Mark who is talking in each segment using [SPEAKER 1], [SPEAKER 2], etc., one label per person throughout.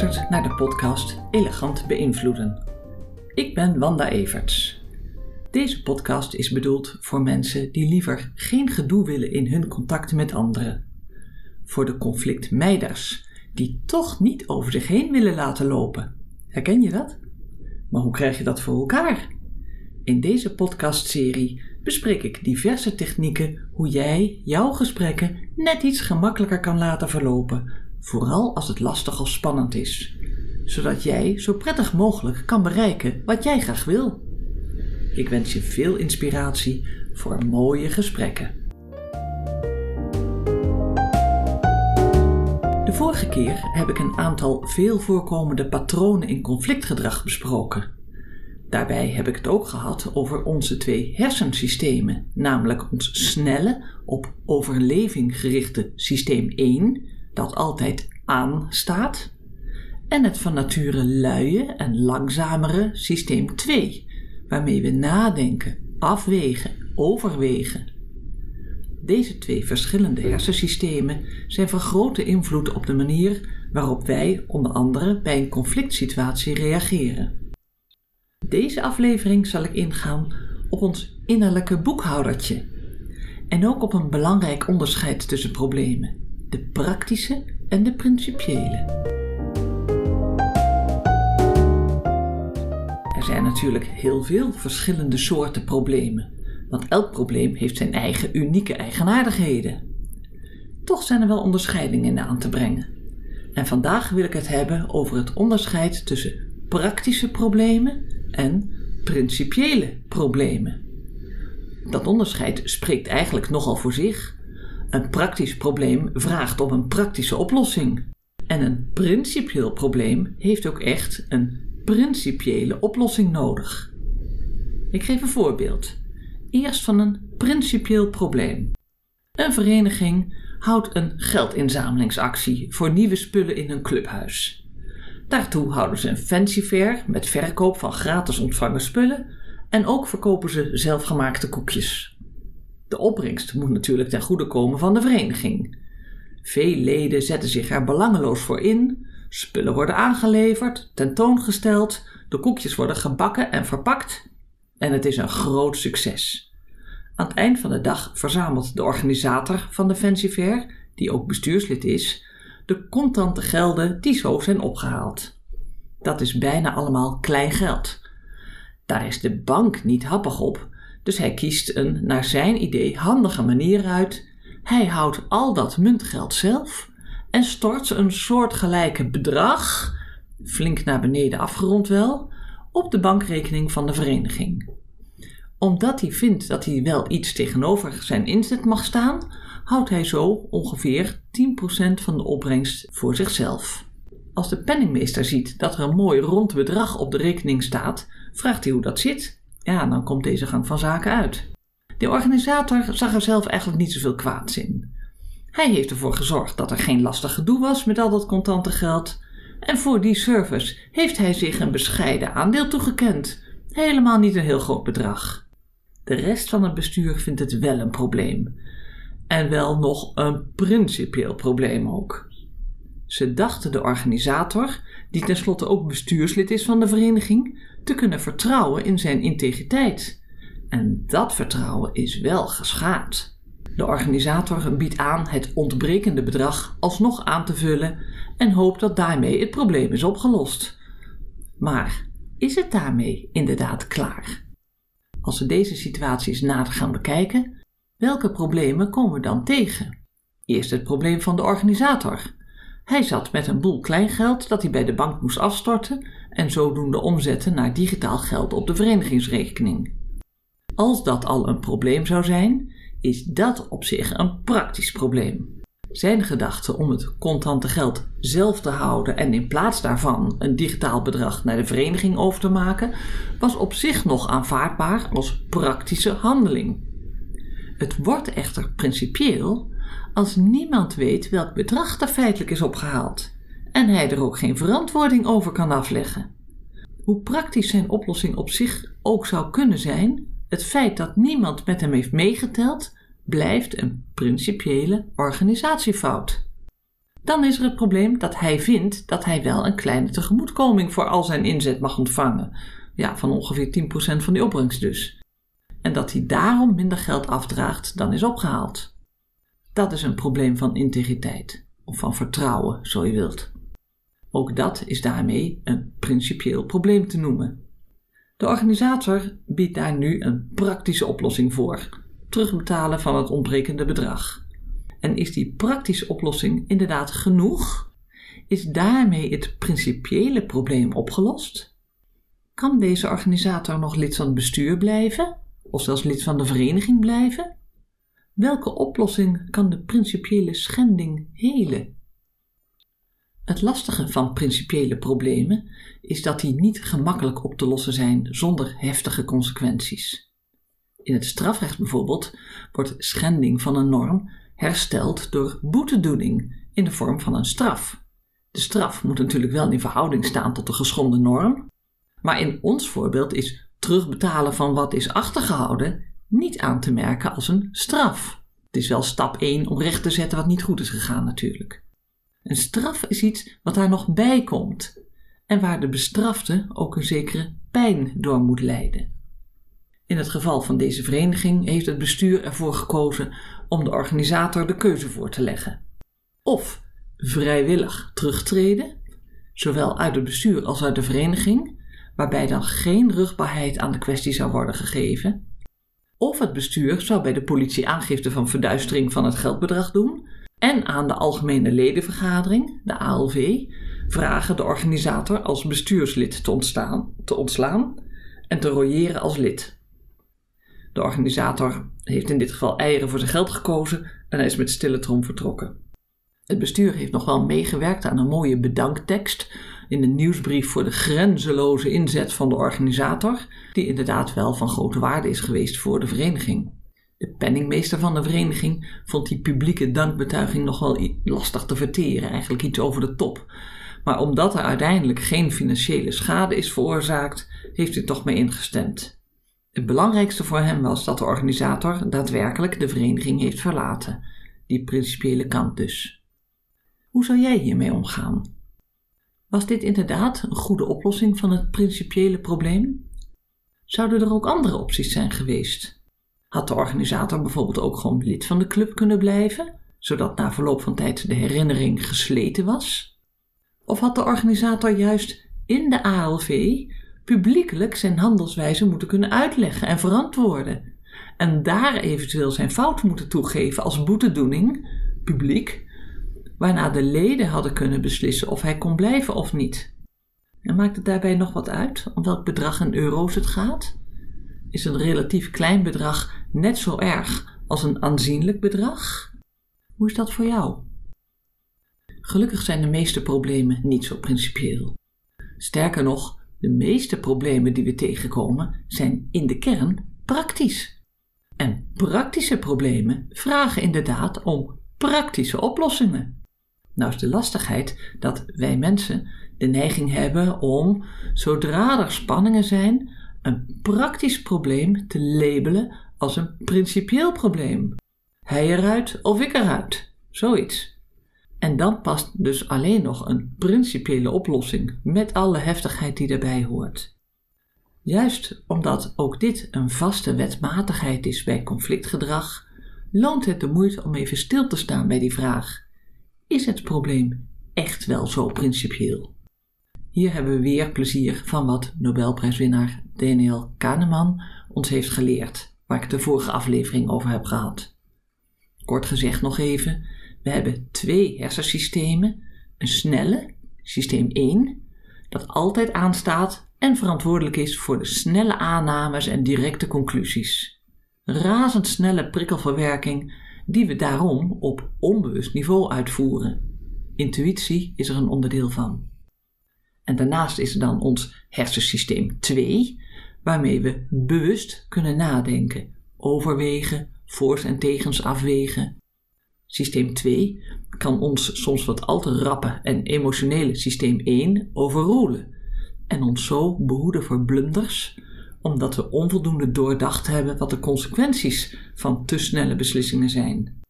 [SPEAKER 1] luistert naar de podcast Elegant Beïnvloeden. Ik ben Wanda Everts. Deze podcast is bedoeld voor mensen die liever geen gedoe willen in hun contacten met anderen. Voor de conflictmijders die toch niet over zich heen willen laten lopen. Herken je dat? Maar hoe krijg je dat voor elkaar? In deze podcastserie bespreek ik diverse technieken hoe jij jouw gesprekken net iets gemakkelijker kan laten verlopen vooral als het lastig of spannend is, zodat jij zo prettig mogelijk kan bereiken wat jij graag wil. Ik wens je veel inspiratie voor mooie gesprekken. De vorige keer heb ik een aantal veel voorkomende patronen in conflictgedrag besproken. Daarbij heb ik het ook gehad over onze twee hersensystemen, namelijk ons snelle, op overleving gerichte systeem 1 dat altijd aanstaat, en het van nature luie en langzamere systeem 2, waarmee we nadenken, afwegen, overwegen. Deze twee verschillende hersensystemen zijn van grote invloed op de manier waarop wij onder andere bij een conflict situatie reageren. Deze aflevering zal ik ingaan op ons innerlijke boekhoudertje en ook op een belangrijk onderscheid tussen problemen de praktische en de principiële. Er zijn natuurlijk heel veel verschillende soorten problemen, want elk probleem heeft zijn eigen unieke eigenaardigheden. Toch zijn er wel onderscheidingen aan te brengen. En vandaag wil ik het hebben over het onderscheid tussen praktische problemen en principiële problemen. Dat onderscheid spreekt eigenlijk nogal voor zich, een praktisch probleem vraagt om een praktische oplossing. En een principieel probleem heeft ook echt een principiële oplossing nodig. Ik geef een voorbeeld. Eerst van een principieel probleem. Een vereniging houdt een geldinzamelingsactie voor nieuwe spullen in hun clubhuis. Daartoe houden ze een fancy fair met verkoop van gratis ontvangen spullen en ook verkopen ze zelfgemaakte koekjes. De opbrengst moet natuurlijk ten goede komen van de vereniging. Veel leden zetten zich er belangeloos voor in, spullen worden aangeleverd, tentoongesteld, de koekjes worden gebakken en verpakt en het is een groot succes. Aan het eind van de dag verzamelt de organisator van de Fancy Fair, die ook bestuurslid is, de contante gelden die zo zijn opgehaald. Dat is bijna allemaal klein geld. Daar is de bank niet happig op dus hij kiest een naar zijn idee handige manier uit. Hij houdt al dat muntgeld zelf en stort een soortgelijke bedrag, flink naar beneden afgerond wel, op de bankrekening van de vereniging. Omdat hij vindt dat hij wel iets tegenover zijn inzet mag staan, houdt hij zo ongeveer 10% van de opbrengst voor zichzelf. Als de penningmeester ziet dat er een mooi rond bedrag op de rekening staat, vraagt hij hoe dat zit ja, dan komt deze gang van zaken uit. De organisator zag er zelf eigenlijk niet zoveel kwaads in. Hij heeft ervoor gezorgd dat er geen lastig gedoe was met al dat contante geld. En voor die service heeft hij zich een bescheiden aandeel toegekend. Helemaal niet een heel groot bedrag. De rest van het bestuur vindt het wel een probleem. En wel nog een principieel probleem ook. Ze dachten de organisator, die tenslotte ook bestuurslid is van de vereniging, te kunnen vertrouwen in zijn integriteit. En dat vertrouwen is wel geschaad. De organisator biedt aan het ontbrekende bedrag alsnog aan te vullen en hoopt dat daarmee het probleem is opgelost. Maar is het daarmee inderdaad klaar? Als we deze situaties nader gaan bekijken, welke problemen komen we dan tegen? Eerst het probleem van de organisator. Hij zat met een boel kleingeld dat hij bij de bank moest afstorten en zodoende omzetten naar digitaal geld op de verenigingsrekening. Als dat al een probleem zou zijn, is dat op zich een praktisch probleem. Zijn gedachte om het contante geld zelf te houden en in plaats daarvan een digitaal bedrag naar de vereniging over te maken, was op zich nog aanvaardbaar als praktische handeling. Het wordt echter principieel als niemand weet welk bedrag er feitelijk is opgehaald en hij er ook geen verantwoording over kan afleggen. Hoe praktisch zijn oplossing op zich ook zou kunnen zijn, het feit dat niemand met hem heeft meegeteld, blijft een principiële organisatiefout. Dan is er het probleem dat hij vindt dat hij wel een kleine tegemoetkoming voor al zijn inzet mag ontvangen. Ja, van ongeveer 10% van die opbrengst dus. En dat hij daarom minder geld afdraagt dan is opgehaald. Dat is een probleem van integriteit, of van vertrouwen, zo je wilt. Ook dat is daarmee een principieel probleem te noemen. De organisator biedt daar nu een praktische oplossing voor: terugbetalen van het ontbrekende bedrag. En is die praktische oplossing inderdaad genoeg? Is daarmee het principiële probleem opgelost? Kan deze organisator nog lid van het bestuur blijven? Of zelfs lid van de vereniging blijven? Welke oplossing kan de principiële schending helen? Het lastige van principiële problemen is dat die niet gemakkelijk op te lossen zijn zonder heftige consequenties. In het strafrecht bijvoorbeeld wordt schending van een norm hersteld door boetedoening in de vorm van een straf. De straf moet natuurlijk wel in verhouding staan tot de geschonden norm, maar in ons voorbeeld is terugbetalen van wat is achtergehouden niet aan te merken als een straf. Het is wel stap 1 om recht te zetten wat niet goed is gegaan natuurlijk. Een straf is iets wat daar nog bij komt en waar de bestrafte ook een zekere pijn door moet lijden. In het geval van deze vereniging heeft het bestuur ervoor gekozen om de organisator de keuze voor te leggen. Of vrijwillig terugtreden, zowel uit het bestuur als uit de vereniging, waarbij dan geen rugbaarheid aan de kwestie zou worden gegeven. Of het bestuur zou bij de politie aangifte van verduistering van het geldbedrag doen en aan de Algemene Ledenvergadering, de ALV, vragen de organisator als bestuurslid te, ontstaan, te ontslaan en te royeren als lid. De organisator heeft in dit geval eieren voor zijn geld gekozen en hij is met stille trom vertrokken. Het bestuur heeft nog wel meegewerkt aan een mooie bedanktekst in de nieuwsbrief voor de grenzeloze inzet van de organisator, die inderdaad wel van grote waarde is geweest voor de vereniging. De penningmeester van de vereniging vond die publieke dankbetuiging nog wel lastig te verteren, eigenlijk iets over de top. Maar omdat er uiteindelijk geen financiële schade is veroorzaakt, heeft hij toch mee ingestemd. Het belangrijkste voor hem was dat de organisator daadwerkelijk de vereniging heeft verlaten, die principiële kant dus. Hoe zou jij hiermee omgaan? Was dit inderdaad een goede oplossing van het principiële probleem? Zouden er ook andere opties zijn geweest? Had de organisator bijvoorbeeld ook gewoon lid van de club kunnen blijven, zodat na verloop van tijd de herinnering gesleten was? Of had de organisator juist in de ALV publiekelijk zijn handelswijze moeten kunnen uitleggen en verantwoorden, en daar eventueel zijn fout moeten toegeven als boetedoening, publiek, waarna de leden hadden kunnen beslissen of hij kon blijven of niet? En maakt het daarbij nog wat uit om welk bedrag in euro's het gaat? Is een relatief klein bedrag net zo erg als een aanzienlijk bedrag? Hoe is dat voor jou? Gelukkig zijn de meeste problemen niet zo principieel. Sterker nog, de meeste problemen die we tegenkomen zijn in de kern praktisch. En praktische problemen vragen inderdaad om praktische oplossingen. Nou is de lastigheid dat wij mensen de neiging hebben om, zodra er spanningen zijn, een praktisch probleem te labelen als een principieel probleem. Hij eruit of ik eruit, zoiets. En dan past dus alleen nog een principiële oplossing met alle heftigheid die daarbij hoort. Juist omdat ook dit een vaste wetmatigheid is bij conflictgedrag, loont het de moeite om even stil te staan bij die vraag: is het probleem echt wel zo principieel? Hier hebben we weer plezier van wat Nobelprijswinnaar Daniel Kahneman ons heeft geleerd, waar ik de vorige aflevering over heb gehad. Kort gezegd nog even, we hebben twee hersensystemen, een snelle, systeem 1, dat altijd aanstaat en verantwoordelijk is voor de snelle aannames en directe conclusies. Razendsnelle prikkelverwerking die we daarom op onbewust niveau uitvoeren. Intuïtie is er een onderdeel van. En daarnaast is er dan ons hersensysteem 2, waarmee we bewust kunnen nadenken, overwegen, voor's en tegens afwegen. Systeem 2 kan ons soms wat al te rappe en emotionele systeem 1 overroelen en ons zo behoeden voor blunders, omdat we onvoldoende doordacht hebben wat de consequenties van te snelle beslissingen zijn.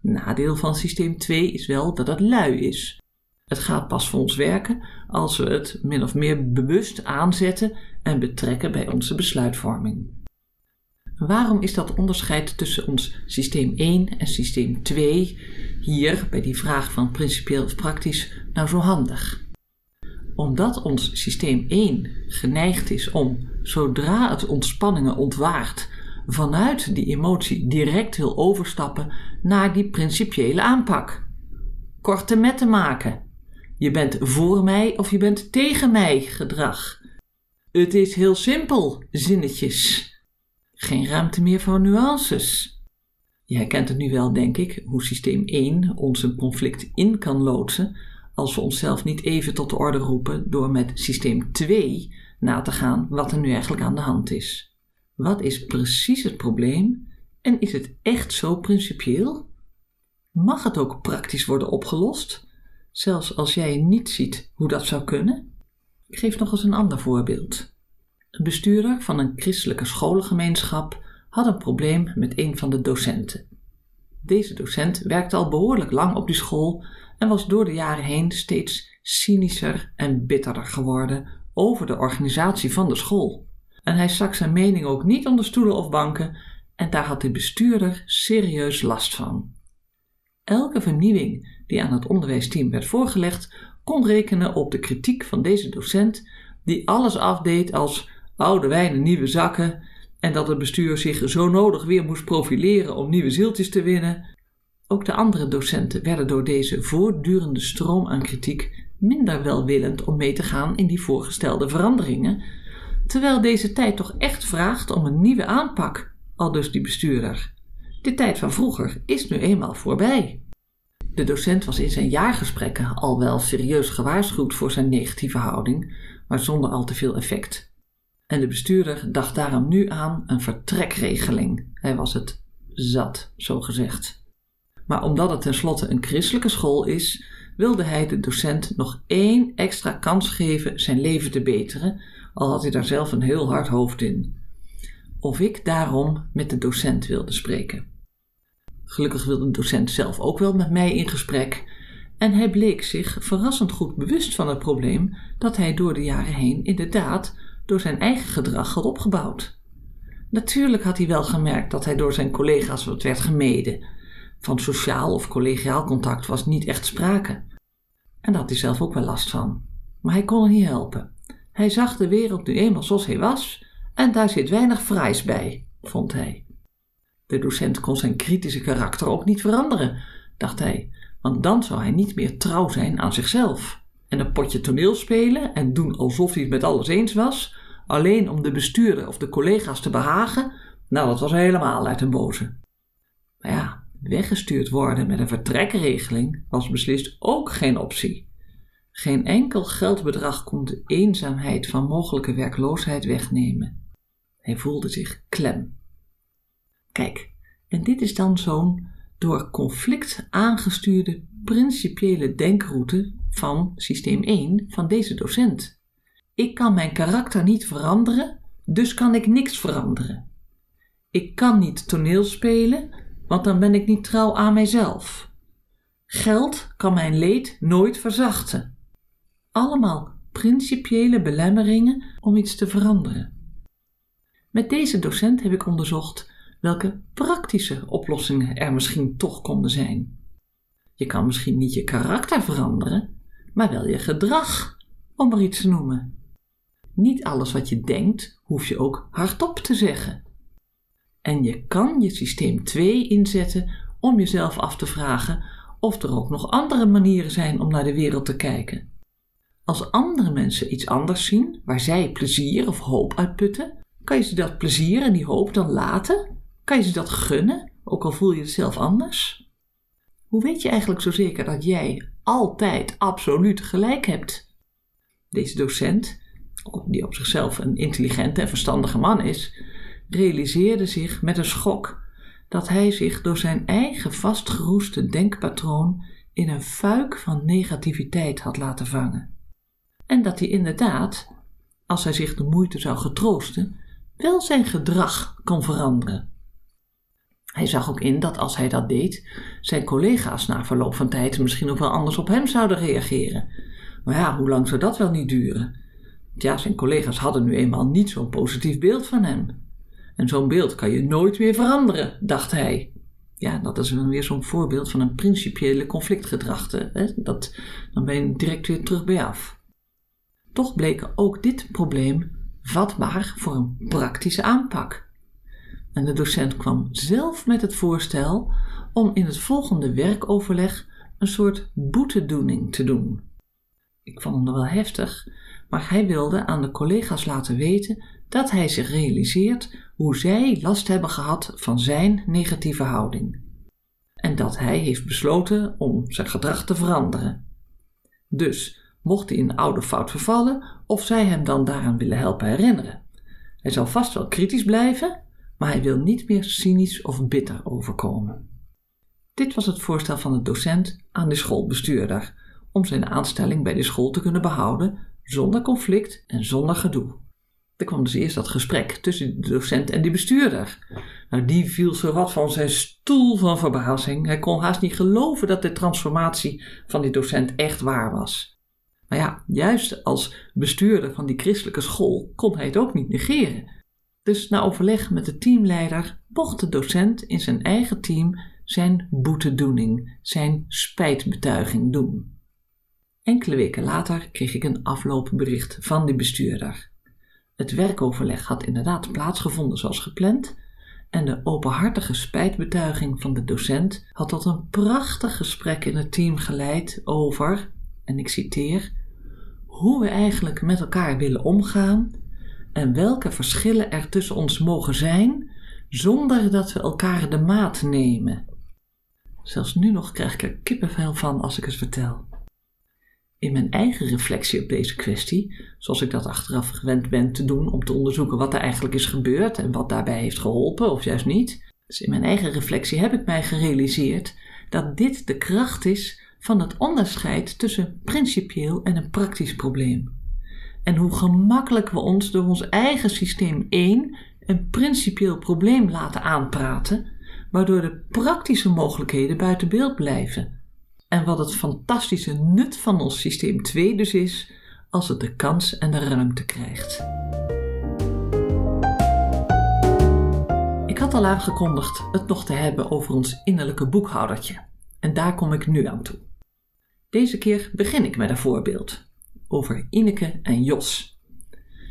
[SPEAKER 1] Nadeel van systeem 2 is wel dat het lui is. Het gaat pas voor ons werken als we het min of meer bewust aanzetten en betrekken bij onze besluitvorming. Waarom is dat onderscheid tussen ons systeem 1 en systeem 2 hier bij die vraag van principieel of praktisch nou zo handig? Omdat ons systeem 1 geneigd is om, zodra het ontspanningen ontwaart, vanuit die emotie direct wil overstappen naar die principiële aanpak. Korte metten maken. Je bent voor mij of je bent tegen mij gedrag. Het is heel simpel, zinnetjes. Geen ruimte meer voor nuances. Je herkent het nu wel, denk ik, hoe systeem 1 ons een conflict in kan loodsen als we onszelf niet even tot de orde roepen door met systeem 2 na te gaan wat er nu eigenlijk aan de hand is. Wat is precies het probleem en is het echt zo principieel? Mag het ook praktisch worden opgelost, zelfs als jij niet ziet hoe dat zou kunnen? Ik geef nog eens een ander voorbeeld. Een bestuurder van een christelijke scholengemeenschap had een probleem met een van de docenten. Deze docent werkte al behoorlijk lang op die school en was door de jaren heen steeds cynischer en bitterder geworden over de organisatie van de school. En hij stak zijn mening ook niet onder stoelen of banken en daar had de bestuurder serieus last van. Elke vernieuwing die aan het onderwijsteam werd voorgelegd, kon rekenen op de kritiek van deze docent, die alles afdeed als oude wijn nieuwe zakken en dat het bestuur zich zo nodig weer moest profileren om nieuwe zieltjes te winnen. Ook de andere docenten werden door deze voortdurende stroom aan kritiek minder welwillend om mee te gaan in die voorgestelde veranderingen, terwijl deze tijd toch echt vraagt om een nieuwe aanpak, al dus die bestuurder. De tijd van vroeger is nu eenmaal voorbij. De docent was in zijn jaargesprekken al wel serieus gewaarschuwd voor zijn negatieve houding, maar zonder al te veel effect. En de bestuurder dacht daarom nu aan een vertrekregeling. Hij was het zat, zo gezegd. Maar omdat het tenslotte een christelijke school is, wilde hij de docent nog één extra kans geven zijn leven te beteren, al had hij daar zelf een heel hard hoofd in. Of ik daarom met de docent wilde spreken. Gelukkig wilde de docent zelf ook wel met mij in gesprek, en hij bleek zich verrassend goed bewust van het probleem dat hij door de jaren heen inderdaad door zijn eigen gedrag had opgebouwd. Natuurlijk had hij wel gemerkt dat hij door zijn collega's wat werd gemeden. Van sociaal of collegiaal contact was niet echt sprake. En daar had hij zelf ook wel last van. Maar hij kon er niet helpen. Hij zag de wereld nu eenmaal zoals hij was en daar zit weinig fraais bij, vond hij. De docent kon zijn kritische karakter ook niet veranderen, dacht hij, want dan zou hij niet meer trouw zijn aan zichzelf en een potje toneel spelen en doen alsof hij het met alles eens was, alleen om de bestuurder of de collega's te behagen, nou, dat was helemaal uit een boze. Maar ja, weggestuurd worden met een vertrekregeling was beslist ook geen optie. Geen enkel geldbedrag kon de eenzaamheid van mogelijke werkloosheid wegnemen. Hij voelde zich klem. Kijk, en dit is dan zo'n door conflict aangestuurde principiële denkroute van systeem 1 van deze docent. Ik kan mijn karakter niet veranderen, dus kan ik niks veranderen. Ik kan niet toneel spelen, want dan ben ik niet trouw aan mijzelf. Geld kan mijn leed nooit verzachten. Allemaal principiële belemmeringen om iets te veranderen. Met deze docent heb ik onderzocht welke praktische oplossingen er misschien toch konden zijn. Je kan misschien niet je karakter veranderen, maar wel je gedrag, om er iets te noemen. Niet alles wat je denkt, hoef je ook hardop te zeggen. En je kan je systeem 2 inzetten om jezelf af te vragen of er ook nog andere manieren zijn om naar de wereld te kijken. Als andere mensen iets anders zien, waar zij plezier of hoop uitputten, kan je ze dat plezier en die hoop dan laten? Kan je ze dat gunnen, ook al voel je het zelf anders? Hoe weet je eigenlijk zo zeker dat jij altijd absoluut gelijk hebt? Deze docent, die op zichzelf een intelligente en verstandige man is, realiseerde zich met een schok dat hij zich door zijn eigen vastgeroeste denkpatroon in een fuik van negativiteit had laten vangen. En dat hij inderdaad, als hij zich de moeite zou getroosten, wel zijn gedrag kon veranderen. Hij zag ook in dat als hij dat deed, zijn collega's na verloop van tijd misschien ook wel anders op hem zouden reageren. Maar ja, hoe lang zou dat wel niet duren? Ja, zijn collega's hadden nu eenmaal niet zo'n positief beeld van hem. En zo'n beeld kan je nooit meer veranderen, dacht hij. Ja, dat is weer zo'n voorbeeld van een principiële conflictgedragte. Hè? Dat, dan ben je direct weer terug bij af. Toch bleek ook dit probleem vatbaar voor een praktische aanpak. En de docent kwam zelf met het voorstel om in het volgende werkoverleg een soort boetedoening te doen. Ik vond hem wel heftig, maar hij wilde aan de collega's laten weten dat hij zich realiseert hoe zij last hebben gehad van zijn negatieve houding. En dat hij heeft besloten om zijn gedrag te veranderen. Dus mocht hij een oude fout vervallen of zij hem dan daaraan willen helpen herinneren. Hij zal vast wel kritisch blijven, maar hij wil niet meer cynisch of bitter overkomen. Dit was het voorstel van de docent aan de schoolbestuurder om zijn aanstelling bij de school te kunnen behouden zonder conflict en zonder gedoe. Er kwam dus eerst dat gesprek tussen de docent en die bestuurder. Nou, die viel zo wat van zijn stoel van verbazing. Hij kon haast niet geloven dat de transformatie van die docent echt waar was. Maar ja, juist als bestuurder van die christelijke school kon hij het ook niet negeren. Dus na overleg met de teamleider mocht de docent in zijn eigen team zijn boetedoening, zijn spijtbetuiging doen. Enkele weken later kreeg ik een afloopbericht van de bestuurder. Het werkoverleg had inderdaad plaatsgevonden zoals gepland en de openhartige spijtbetuiging van de docent had tot een prachtig gesprek in het team geleid over, en ik citeer, hoe we eigenlijk met elkaar willen omgaan en welke verschillen er tussen ons mogen zijn zonder dat we elkaar de maat nemen. Zelfs nu nog krijg ik er kippenvel van als ik het vertel. In mijn eigen reflectie op deze kwestie, zoals ik dat achteraf gewend ben te doen om te onderzoeken wat er eigenlijk is gebeurd en wat daarbij heeft geholpen of juist niet, dus in mijn eigen reflectie heb ik mij gerealiseerd dat dit de kracht is van het onderscheid tussen principieel en een praktisch probleem. En hoe gemakkelijk we ons door ons eigen systeem 1 een principieel probleem laten aanpraten, waardoor de praktische mogelijkheden buiten beeld blijven en wat het fantastische nut van ons systeem 2 dus is, als het de kans en de ruimte krijgt. Ik had al aangekondigd het nog te hebben over ons innerlijke boekhoudertje. En daar kom ik nu aan toe. Deze keer begin ik met een voorbeeld over Ineke en Jos.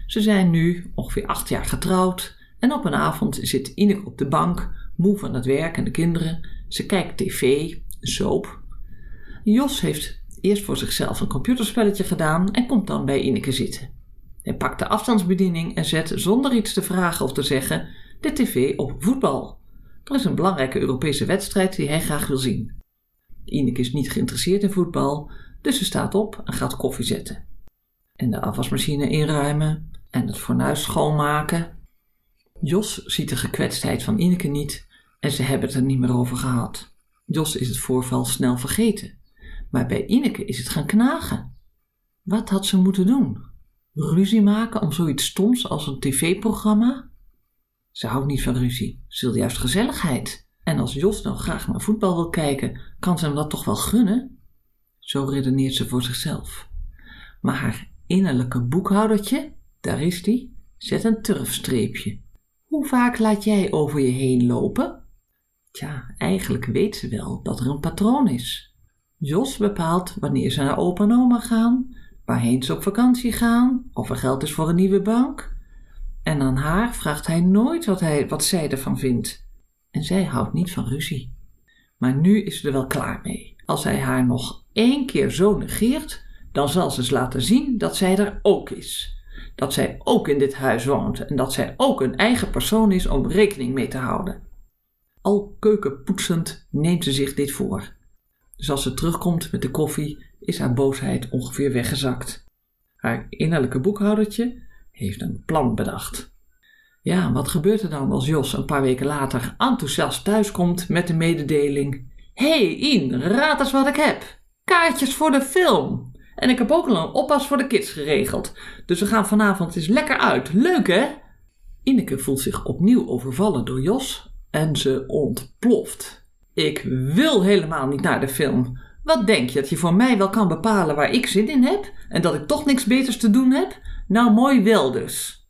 [SPEAKER 1] Ze zijn nu ongeveer acht jaar getrouwd en op een avond zit Ineke op de bank, moe van het werk en de kinderen. Ze kijkt tv, soap Jos heeft eerst voor zichzelf een computerspelletje gedaan en komt dan bij Ineke zitten. Hij pakt de afstandsbediening en zet zonder iets te vragen of te zeggen de tv op voetbal. Er is een belangrijke Europese wedstrijd die hij graag wil zien. Ineke is niet geïnteresseerd in voetbal, dus ze staat op en gaat koffie zetten. En de afwasmachine inruimen en het fornuis schoonmaken. Jos ziet de gekwetstheid van Ineke niet en ze hebben het er niet meer over gehad. Jos is het voorval snel vergeten maar bij Ineke is het gaan knagen. Wat had ze moeten doen? Ruzie maken om zoiets stoms als een tv-programma? Ze houdt niet van ruzie, ze wil juist gezelligheid. En als Jos nou graag naar voetbal wil kijken, kan ze hem dat toch wel gunnen? Zo redeneert ze voor zichzelf. Maar haar innerlijke boekhoudertje, daar is die, zet een turfstreepje. Hoe vaak laat jij over je heen lopen? Tja, eigenlijk weet ze wel dat er een patroon is. Jos bepaalt wanneer ze naar opa en oma gaan, waarheen ze op vakantie gaan, of er geld is voor een nieuwe bank. En aan haar vraagt hij nooit wat, hij, wat zij ervan vindt. En zij houdt niet van ruzie. Maar nu is ze er wel klaar mee. Als hij haar nog één keer zo negeert, dan zal ze eens laten zien dat zij er ook is. Dat zij ook in dit huis woont en dat zij ook een eigen persoon is om rekening mee te houden. Al keukenpoetsend neemt ze zich dit voor. Dus als ze terugkomt met de koffie, is haar boosheid ongeveer weggezakt. Haar innerlijke boekhoudertje heeft een plan bedacht. Ja, wat gebeurt er dan als Jos een paar weken later enthousiast thuiskomt met de mededeling: hey, In, raad eens wat ik heb. Kaartjes voor de film. En ik heb ook al een oppas voor de kids geregeld. Dus we gaan vanavond eens lekker uit. Leuk hè? Ineke voelt zich opnieuw overvallen door Jos en ze ontploft. Ik wil helemaal niet naar de film. Wat denk je, dat je voor mij wel kan bepalen waar ik zin in heb en dat ik toch niks beters te doen heb? Nou, mooi wel dus.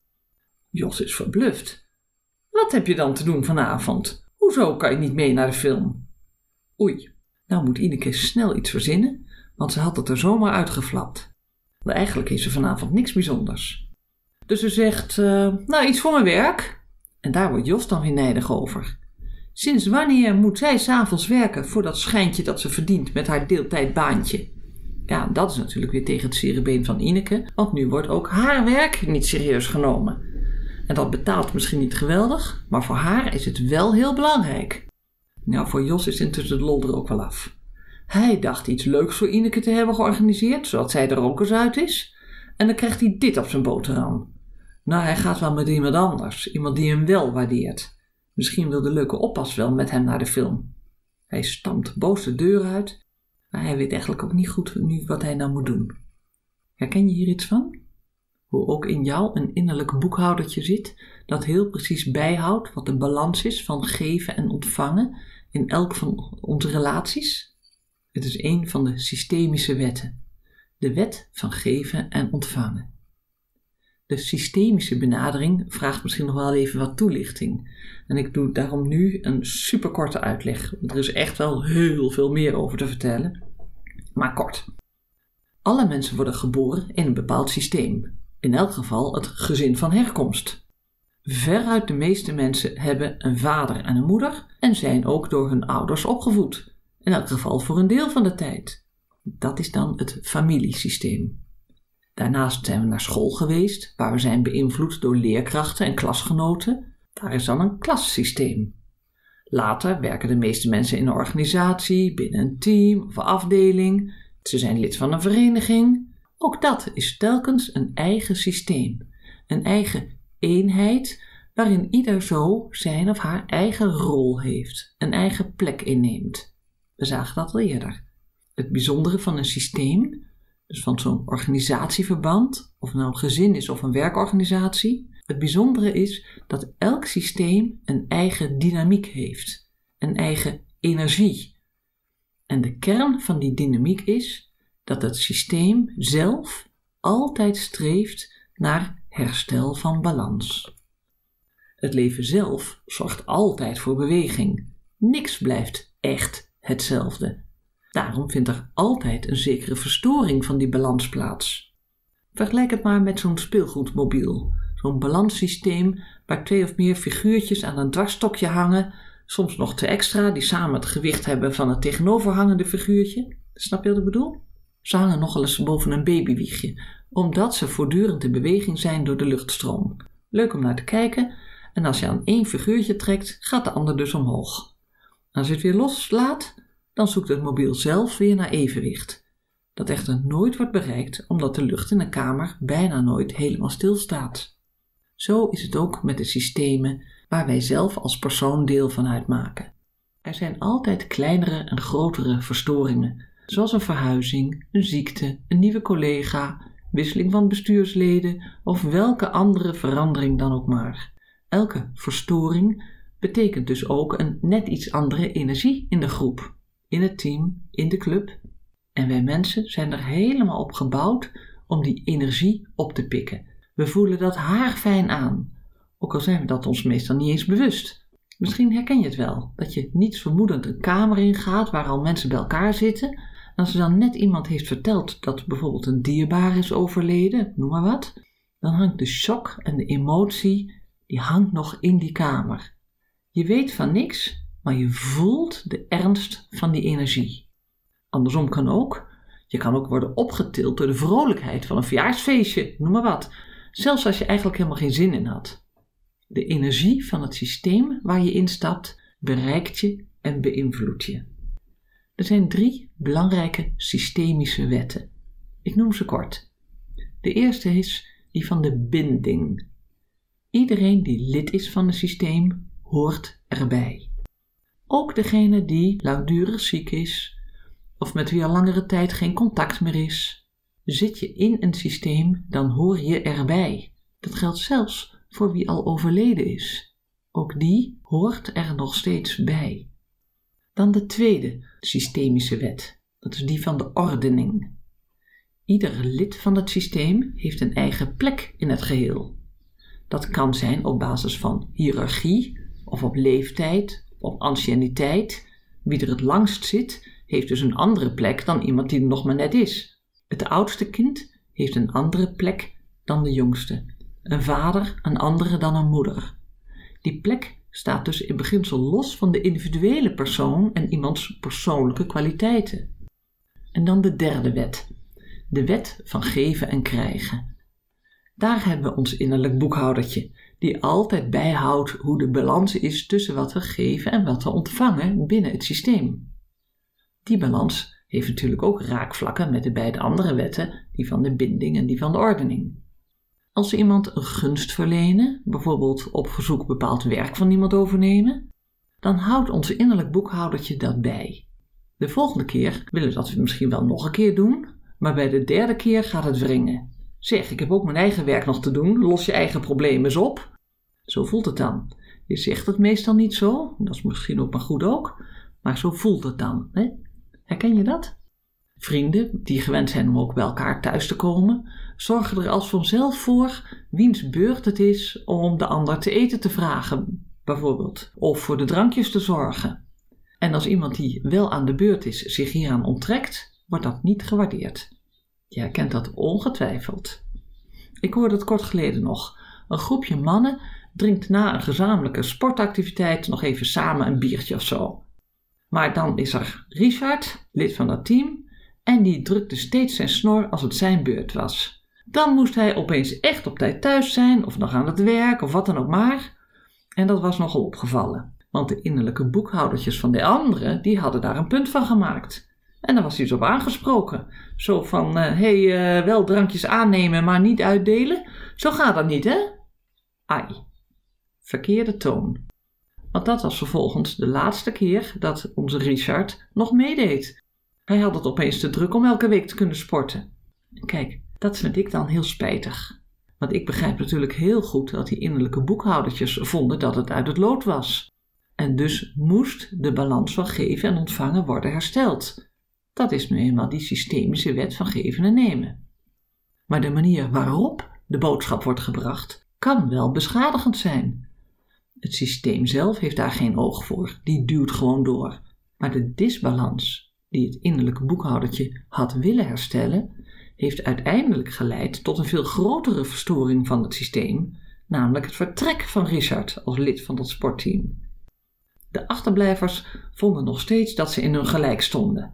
[SPEAKER 1] Jos is verbluft. Wat heb je dan te doen vanavond? Hoezo kan je niet mee naar de film? Oei, nou moet Ineke snel iets verzinnen, want ze had het er zomaar uitgeflapt. Maar eigenlijk is er vanavond niks bijzonders. Dus ze zegt, uh, nou iets voor mijn werk. En daar wordt Jos dan weer nijdig over. Sinds wanneer moet zij s'avonds werken voor dat schijntje dat ze verdient met haar deeltijdbaantje? Ja, dat is natuurlijk weer tegen het cerebeen van Ineke, want nu wordt ook haar werk niet serieus genomen. En dat betaalt misschien niet geweldig, maar voor haar is het wel heel belangrijk. Nou, voor Jos is intussen de lol er ook wel af. Hij dacht iets leuks voor Ineke te hebben georganiseerd, zodat zij er ook eens uit is. En dan krijgt hij dit op zijn boterham. Nou, hij gaat wel met iemand anders, iemand die hem wel waardeert. Misschien wil de leuke oppas wel met hem naar de film. Hij stampt boos de deur uit, maar hij weet eigenlijk ook niet goed nu wat hij nou moet doen. Herken je hier iets van? Hoe ook in jou een innerlijk boekhoudertje zit dat heel precies bijhoudt wat de balans is van geven en ontvangen in elk van onze relaties? Het is een van de systemische wetten. De wet van geven en ontvangen. De systemische benadering vraagt misschien nog wel even wat toelichting. En ik doe daarom nu een superkorte uitleg. Er is echt wel heel veel meer over te vertellen. Maar kort. Alle mensen worden geboren in een bepaald systeem. In elk geval het gezin van herkomst. Veruit de meeste mensen hebben een vader en een moeder en zijn ook door hun ouders opgevoed. In elk geval voor een deel van de tijd. Dat is dan het familiesysteem. Daarnaast zijn we naar school geweest, waar we zijn beïnvloed door leerkrachten en klasgenoten. Daar is dan een klassysteem. Later werken de meeste mensen in een organisatie, binnen een team of afdeling. Ze zijn lid van een vereniging. Ook dat is telkens een eigen systeem, een eigen eenheid waarin ieder zo zijn of haar eigen rol heeft, een eigen plek inneemt. We zagen dat al eerder. Het bijzondere van een systeem dus van zo'n organisatieverband, of nou een gezin is of een werkorganisatie. Het bijzondere is dat elk systeem een eigen dynamiek heeft, een eigen energie. En de kern van die dynamiek is dat het systeem zelf altijd streeft naar herstel van balans. Het leven zelf zorgt altijd voor beweging. Niks blijft echt hetzelfde. Daarom vindt er altijd een zekere verstoring van die balans plaats. Vergelijk het maar met zo'n speelgoedmobiel, zo'n balanssysteem waar twee of meer figuurtjes aan een dwarsstokje hangen, soms nog twee extra die samen het gewicht hebben van het tegenoverhangende figuurtje. Snap je wat ik bedoel? Ze hangen nogal eens boven een babywiegje, omdat ze voortdurend in beweging zijn door de luchtstroom. Leuk om naar te kijken, en als je aan één figuurtje trekt, gaat de ander dus omhoog. Als je het weer loslaat, dan zoekt het mobiel zelf weer naar evenwicht. Dat echter nooit wordt bereikt omdat de lucht in een kamer bijna nooit helemaal stilstaat. Zo is het ook met de systemen waar wij zelf als persoon deel van uitmaken. Er zijn altijd kleinere en grotere verstoringen, zoals een verhuizing, een ziekte, een nieuwe collega, wisseling van bestuursleden of welke andere verandering dan ook maar. Elke verstoring betekent dus ook een net iets andere energie in de groep in het team, in de club. En wij mensen zijn er helemaal op gebouwd om die energie op te pikken. We voelen dat haarfijn aan, ook al zijn we dat ons meestal niet eens bewust. Misschien herken je het wel, dat je niets vermoedend een kamer ingaat waar al mensen bij elkaar zitten. Als er dan net iemand heeft verteld dat bijvoorbeeld een dierbaar is overleden, noem maar wat, dan hangt de shock en de emotie, die hangt nog in die kamer. Je weet van niks, maar je voelt de ernst van die energie. Andersom kan ook. Je kan ook worden opgetild door de vrolijkheid van een verjaarsfeestje, noem maar wat. Zelfs als je eigenlijk helemaal geen zin in had. De energie van het systeem waar je instapt bereikt je en beïnvloedt je. Er zijn drie belangrijke systemische wetten. Ik noem ze kort. De eerste is die van de binding. Iedereen die lid is van een systeem hoort erbij. Ook degene die langdurig ziek is of met wie al langere tijd geen contact meer is. Zit je in een systeem, dan hoor je erbij. Dat geldt zelfs voor wie al overleden is. Ook die hoort er nog steeds bij. Dan de tweede systemische wet, dat is die van de ordening. Ieder lid van het systeem heeft een eigen plek in het geheel. Dat kan zijn op basis van hiërarchie of op leeftijd, op anciëniteit. Wie er het langst zit, heeft dus een andere plek dan iemand die er nog maar net is. Het oudste kind heeft een andere plek dan de jongste. Een vader een andere dan een moeder. Die plek staat dus in beginsel los van de individuele persoon en iemands persoonlijke kwaliteiten. En dan de derde wet, de wet van geven en krijgen. Daar hebben we ons innerlijk boekhoudertje, die altijd bijhoudt hoe de balans is tussen wat we geven en wat we ontvangen binnen het systeem. Die balans heeft natuurlijk ook raakvlakken met de beide andere wetten, die van de binding en die van de ordening. Als we iemand een gunst verlenen, bijvoorbeeld op verzoek bepaald werk van iemand overnemen, dan houdt ons innerlijk boekhoudertje dat bij. De volgende keer willen we dat misschien wel nog een keer doen, maar bij de derde keer gaat het wringen. Zeg, ik heb ook mijn eigen werk nog te doen, los je eigen problemen eens op. Zo voelt het dan. Je zegt het meestal niet zo, dat is misschien ook maar goed ook, maar zo voelt het dan. Hè? Herken je dat? Vrienden, die gewend zijn om ook bij elkaar thuis te komen, zorgen er als vanzelf voor wiens beurt het is om de ander te eten te vragen, bijvoorbeeld, of voor de drankjes te zorgen. En als iemand die wel aan de beurt is zich hieraan onttrekt, wordt dat niet gewaardeerd. Je herkent dat ongetwijfeld. Ik hoorde het kort geleden nog. Een groepje mannen drinkt na een gezamenlijke sportactiviteit nog even samen een biertje of zo. Maar dan is er Richard, lid van dat team, en die drukte steeds zijn snor als het zijn beurt was. Dan moest hij opeens echt op tijd thuis zijn, of nog aan het werk, of wat dan ook maar. En dat was nogal opgevallen, want de innerlijke boekhoudertjes van de anderen, die hadden daar een punt van gemaakt. En daar was hij zo op aangesproken. Zo van, hé, uh, hey, uh, wel drankjes aannemen, maar niet uitdelen. Zo gaat dat niet, hè? Ai. Verkeerde toon. Want dat was vervolgens de laatste keer dat onze Richard nog meedeed. Hij had het opeens te druk om elke week te kunnen sporten. Kijk, dat vind ik dan heel spijtig. Want ik begrijp natuurlijk heel goed dat die innerlijke boekhoudertjes vonden dat het uit het lood was. En dus moest de balans van geven en ontvangen worden hersteld. Dat is nu eenmaal die systemische wet van geven en nemen. Maar de manier waarop de boodschap wordt gebracht kan wel beschadigend zijn. Het systeem zelf heeft daar geen oog voor, die duwt gewoon door. Maar de disbalans die het innerlijke boekhoudertje had willen herstellen, heeft uiteindelijk geleid tot een veel grotere verstoring van het systeem, namelijk het vertrek van Richard als lid van dat sportteam. De achterblijvers vonden nog steeds dat ze in hun gelijk stonden.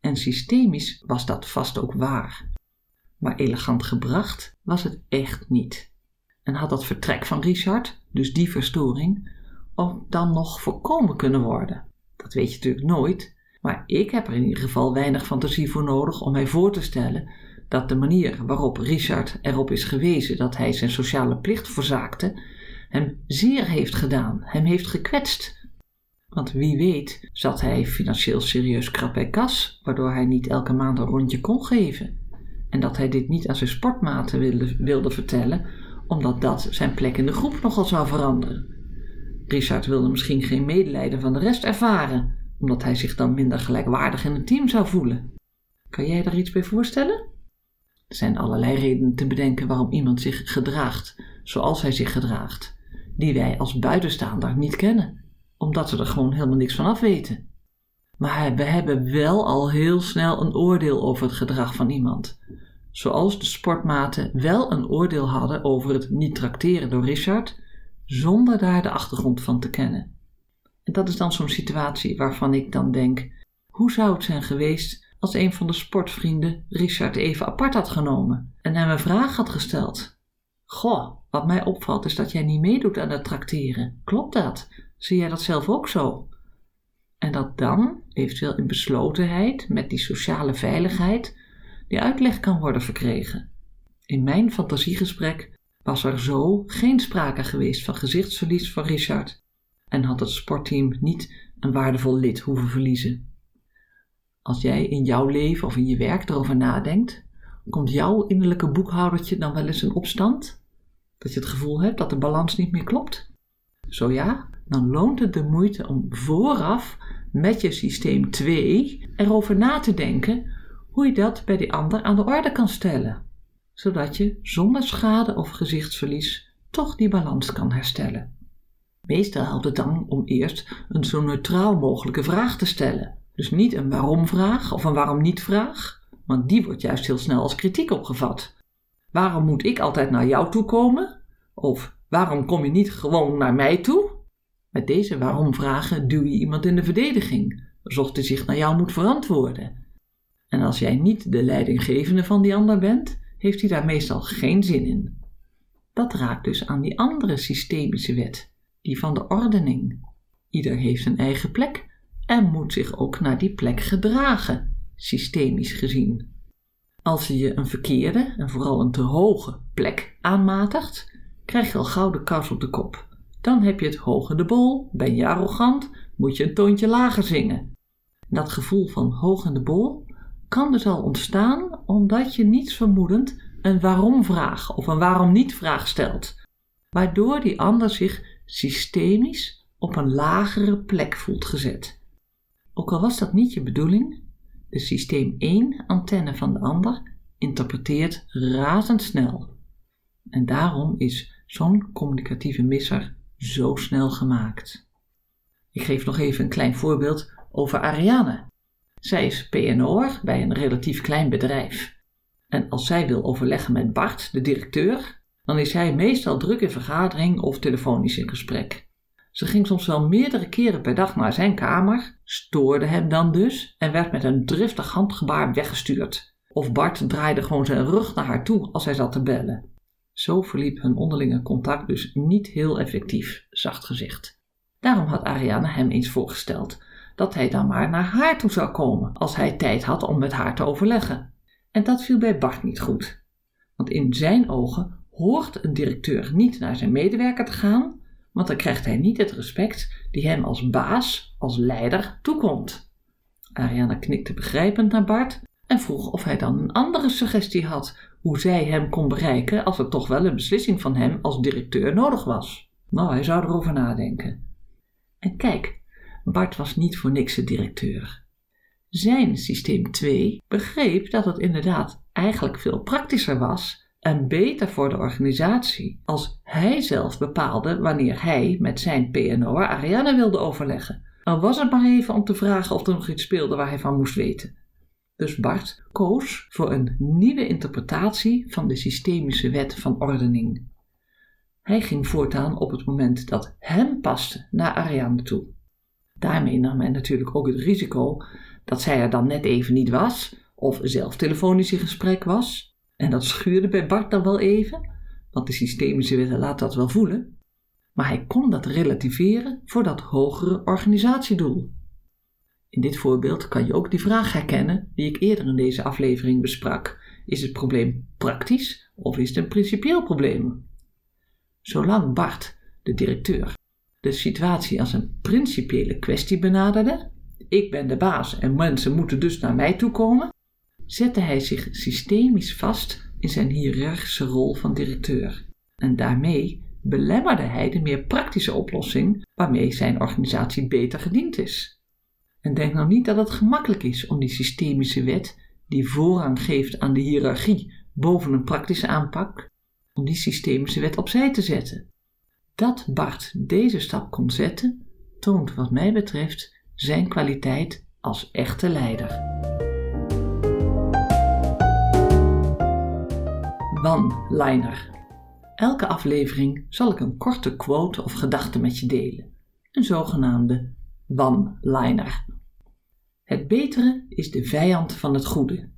[SPEAKER 1] En systemisch was dat vast ook waar. Maar elegant gebracht was het echt niet. En had dat vertrek van Richard, dus die verstoring, ook dan nog voorkomen kunnen worden? Dat weet je natuurlijk nooit, maar ik heb er in ieder geval weinig fantasie voor nodig om mij voor te stellen dat de manier waarop Richard erop is gewezen dat hij zijn sociale plicht verzaakte, hem zeer heeft gedaan, hem heeft gekwetst. Want wie weet zat hij financieel serieus krap bij kas, waardoor hij niet elke maand een rondje kon geven. En dat hij dit niet aan zijn sportmaten wilde, wilde vertellen, omdat dat zijn plek in de groep nogal zou veranderen. Richard wilde misschien geen medelijden van de rest ervaren, omdat hij zich dan minder gelijkwaardig in het team zou voelen. Kan jij daar iets bij voorstellen? Er zijn allerlei redenen te bedenken waarom iemand zich gedraagt zoals hij zich gedraagt, die wij als buitenstaander niet kennen, omdat we er gewoon helemaal niks van af weten. Maar we hebben wel al heel snel een oordeel over het gedrag van iemand. Zoals de sportmaten wel een oordeel hadden over het niet trakteren door Richard, zonder daar de achtergrond van te kennen. En dat is dan zo'n situatie waarvan ik dan denk: hoe zou het zijn geweest als een van de sportvrienden Richard even apart had genomen en hem een vraag had gesteld? Goh, wat mij opvalt is dat jij niet meedoet aan het trakteren. Klopt dat? Zie jij dat zelf ook zo? En dat dan, eventueel in beslotenheid, met die sociale veiligheid, die uitleg kan worden verkregen. In mijn fantasiegesprek was er zo geen sprake geweest van gezichtsverlies van Richard en had het sportteam niet een waardevol lid hoeven verliezen. Als jij in jouw leven of in je werk erover nadenkt, komt jouw innerlijke boekhoudertje dan wel eens in opstand? Dat je het gevoel hebt dat de balans niet meer klopt? Zo ja, dan loont het de moeite om vooraf met je systeem 2 erover na te denken hoe je dat bij die ander aan de orde kan stellen, zodat je zonder schade of gezichtsverlies toch die balans kan herstellen. Meestal helpt het dan om eerst een zo neutraal mogelijke vraag te stellen. Dus niet een waarom-vraag of een waarom-niet-vraag, want die wordt juist heel snel als kritiek opgevat. Waarom moet ik altijd naar jou toe komen? Of waarom kom je niet gewoon naar mij toe? Met deze waarom-vragen duw je iemand in de verdediging, alsof hij zich naar jou moet verantwoorden. En als jij niet de leidinggevende van die ander bent, heeft hij daar meestal geen zin in. Dat raakt dus aan die andere systemische wet, die van de ordening. Ieder heeft zijn eigen plek en moet zich ook naar die plek gedragen, systemisch gezien. Als je je een verkeerde en vooral een te hoge plek aanmatigt, krijg je al gauw de kous op de kop. Dan heb je het hoog de bol, ben je arrogant, moet je een toontje lager zingen. Dat gevoel van hoog in de bol kan dus al ontstaan omdat je niets vermoedend een waarom-vraag of een waarom-niet-vraag stelt, waardoor die ander zich systemisch op een lagere plek voelt gezet. Ook al was dat niet je bedoeling, de systeem 1 antenne van de ander interpreteert razendsnel. En daarom is zo'n communicatieve misser zo snel gemaakt. Ik geef nog even een klein voorbeeld over Ariane. Zij is PNO'er bij een relatief klein bedrijf. En als zij wil overleggen met Bart, de directeur, dan is hij meestal druk in vergadering of telefonisch in gesprek. Ze ging soms wel meerdere keren per dag naar zijn kamer, stoorde hem dan dus en werd met een driftig handgebaar weggestuurd. Of Bart draaide gewoon zijn rug naar haar toe als hij zat te bellen. Zo verliep hun onderlinge contact dus niet heel effectief, zacht gezegd. Daarom had Ariane hem eens voorgesteld dat hij dan maar naar haar toe zou komen als hij tijd had om met haar te overleggen. En dat viel bij Bart niet goed. Want in zijn ogen hoort een directeur niet naar zijn medewerker te gaan, want dan krijgt hij niet het respect die hem als baas, als leider toekomt. Ariane knikte begrijpend naar Bart en vroeg of hij dan een andere suggestie had hoe zij hem kon bereiken als er toch wel een beslissing van hem als directeur nodig was. Nou, hij zou erover nadenken. En kijk, Bart was niet voor niks de directeur. Zijn systeem 2 begreep dat het inderdaad eigenlijk veel praktischer was en beter voor de organisatie als hij zelf bepaalde wanneer hij met zijn PNO Ariane wilde overleggen. Al was het maar even om te vragen of er nog iets speelde waar hij van moest weten. Dus Bart koos voor een nieuwe interpretatie van de systemische wet van ordening. Hij ging voortaan op het moment dat hem paste naar Ariane toe. Daarmee nam hij natuurlijk ook het risico dat zij er dan net even niet was, of zelf telefonisch in gesprek was. En dat schuurde bij Bart dan wel even, want de systemische wetten laten dat wel voelen. Maar hij kon dat relativeren voor dat hogere organisatiedoel. In dit voorbeeld kan je ook die vraag herkennen die ik eerder in deze aflevering besprak. Is het probleem praktisch of is het een principieel probleem? Zolang Bart, de directeur, de situatie als een principiële kwestie benaderde, ik ben de baas en mensen moeten dus naar mij toe komen, zette hij zich systemisch vast in zijn hiërarchische rol van directeur. En daarmee belemmerde hij de meer praktische oplossing waarmee zijn organisatie beter gediend is. En denk nou niet dat het gemakkelijk is om die systemische wet, die voorrang geeft aan de hiërarchie boven een praktische aanpak, om die systemische wet opzij te zetten. Dat Bart deze stap kon zetten, toont wat mij betreft zijn kwaliteit als echte leider. One-liner. Elke aflevering zal ik een korte quote of gedachte met je delen. Een zogenaamde one-liner. Het betere is de vijand van het goede.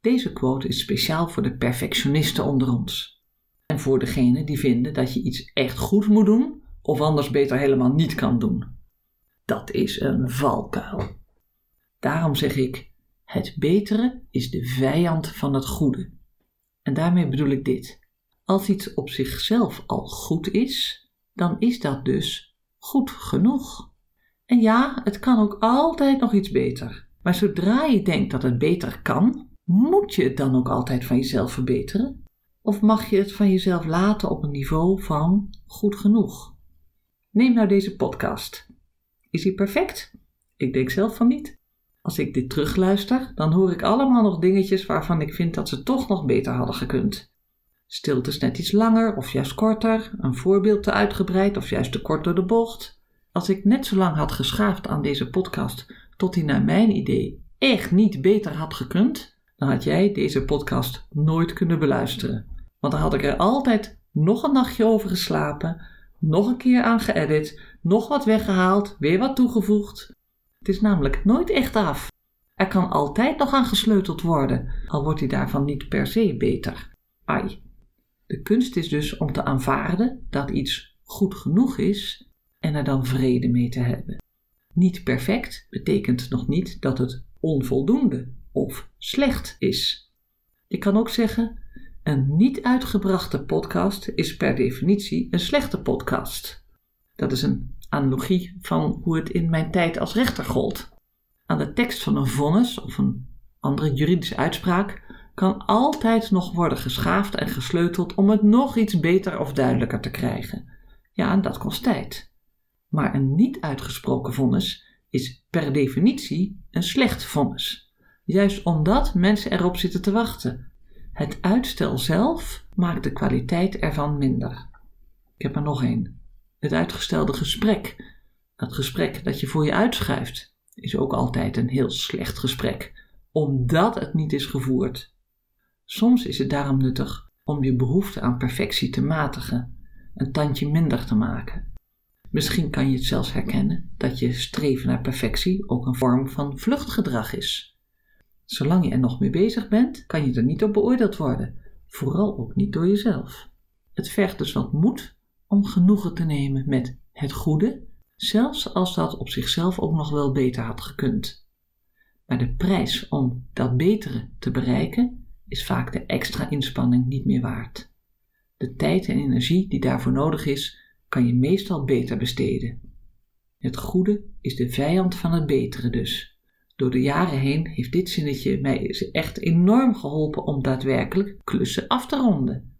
[SPEAKER 1] Deze quote is speciaal voor de perfectionisten onder ons. En voor degenen die vinden dat je iets echt goed moet doen of anders beter helemaal niet kan doen. Dat is een valkuil. Daarom zeg ik: het betere is de vijand van het goede. En daarmee bedoel ik dit. Als iets op zichzelf al goed is, dan is dat dus goed genoeg. En ja, het kan ook altijd nog iets beter. Maar zodra je denkt dat het beter kan, moet je het dan ook altijd van jezelf verbeteren? Of mag je het van jezelf laten op een niveau van goed genoeg? Neem nou deze podcast. Is hij perfect? Ik denk zelf van niet. Als ik dit terugluister, dan hoor ik allemaal nog dingetjes waarvan ik vind dat ze toch nog beter hadden gekund. Stiltes net iets langer of juist korter, een voorbeeld te uitgebreid of juist te kort door de bocht. Als ik net zo lang had geschaafd aan deze podcast tot hij naar mijn idee echt niet beter had gekund, dan had jij deze podcast nooit kunnen beluisteren. Want dan had ik er altijd nog een nachtje over geslapen, nog een keer aan geëdit, nog wat weggehaald, weer wat toegevoegd. Het is namelijk nooit echt af. Er kan altijd nog aan gesleuteld worden, al wordt hij daarvan niet per se beter. Ai. De kunst is dus om te aanvaarden dat iets goed genoeg is en er dan vrede mee te hebben. Niet perfect betekent nog niet dat het onvoldoende of slecht is. Je kan ook zeggen: een niet uitgebrachte podcast is per definitie een slechte podcast. Dat is een analogie van hoe het in mijn tijd als rechter gold. Aan de tekst van een vonnis of een andere juridische uitspraak kan altijd nog worden geschaafd en gesleuteld om het nog iets beter of duidelijker te krijgen. Ja, en dat kost tijd. Maar een niet uitgesproken vonnis is per definitie een slecht vonnis. Juist omdat mensen erop zitten te wachten. Het uitstel zelf maakt de kwaliteit ervan minder. Ik heb er nog één. Het uitgestelde gesprek. Het gesprek dat je voor je uitschuift is ook altijd een heel slecht gesprek, omdat het niet is gevoerd. Soms is het daarom nuttig om je behoefte aan perfectie te matigen, een tandje minder te maken. Misschien kan je het zelfs herkennen dat je streven naar perfectie ook een vorm van vluchtgedrag is. Zolang je er nog mee bezig bent, kan je er niet op beoordeeld worden, vooral ook niet door jezelf. Het vergt dus wat moed om genoegen te nemen met het goede, zelfs als dat op zichzelf ook nog wel beter had gekund. Maar de prijs om dat betere te bereiken is vaak de extra inspanning niet meer waard. De tijd en energie die daarvoor nodig is, kan je meestal beter besteden. Het goede is de vijand van het betere dus. Door de jaren heen heeft dit zinnetje mij echt enorm geholpen om daadwerkelijk klussen af te ronden.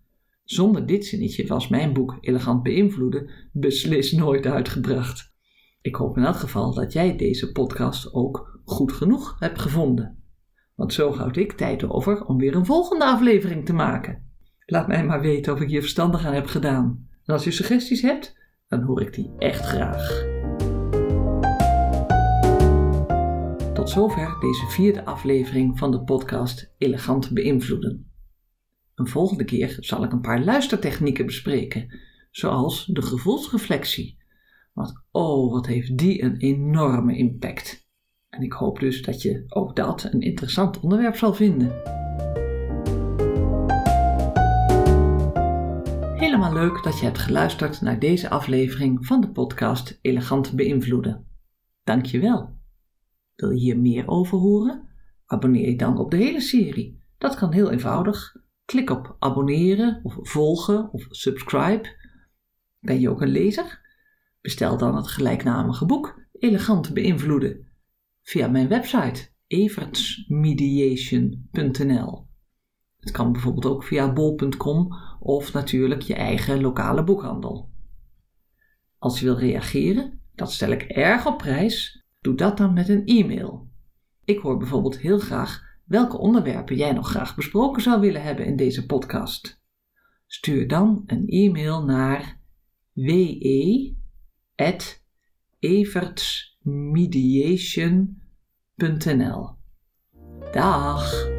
[SPEAKER 1] Zonder dit zinnetje was mijn boek Elegant Beïnvloeden beslist nooit uitgebracht. Ik hoop in elk geval dat jij deze podcast ook goed genoeg hebt gevonden. Want zo houd ik tijd over om weer een volgende aflevering te maken. Laat mij maar weten of ik je verstandig aan heb gedaan. En als je suggesties hebt, dan hoor ik die echt graag. Tot zover deze vierde aflevering van de podcast Elegant Beïnvloeden. Een volgende keer zal ik een paar luistertechnieken bespreken, zoals de gevoelsreflectie. Want oh, wat heeft die een enorme impact. En ik hoop dus dat je ook dat een interessant onderwerp zal vinden. Helemaal leuk dat je hebt geluisterd naar deze aflevering van de podcast Elegant Beïnvloeden. Dank je wel. Wil je hier meer over horen? Abonneer je dan op de hele serie. Dat kan heel eenvoudig. Klik op abonneren of volgen of subscribe. Ben je ook een lezer? Bestel dan het gelijknamige boek Elegant Beïnvloeden via mijn website evertsmediation.nl. Het kan bijvoorbeeld ook via bol.com of natuurlijk je eigen lokale boekhandel. Als je wil reageren, dat stel ik erg op prijs, doe dat dan met een e-mail. Ik hoor bijvoorbeeld heel graag welke onderwerpen jij nog graag besproken zou willen hebben in deze podcast. Stuur dan een e-mail naar we@evertsmediation.nl. Dag!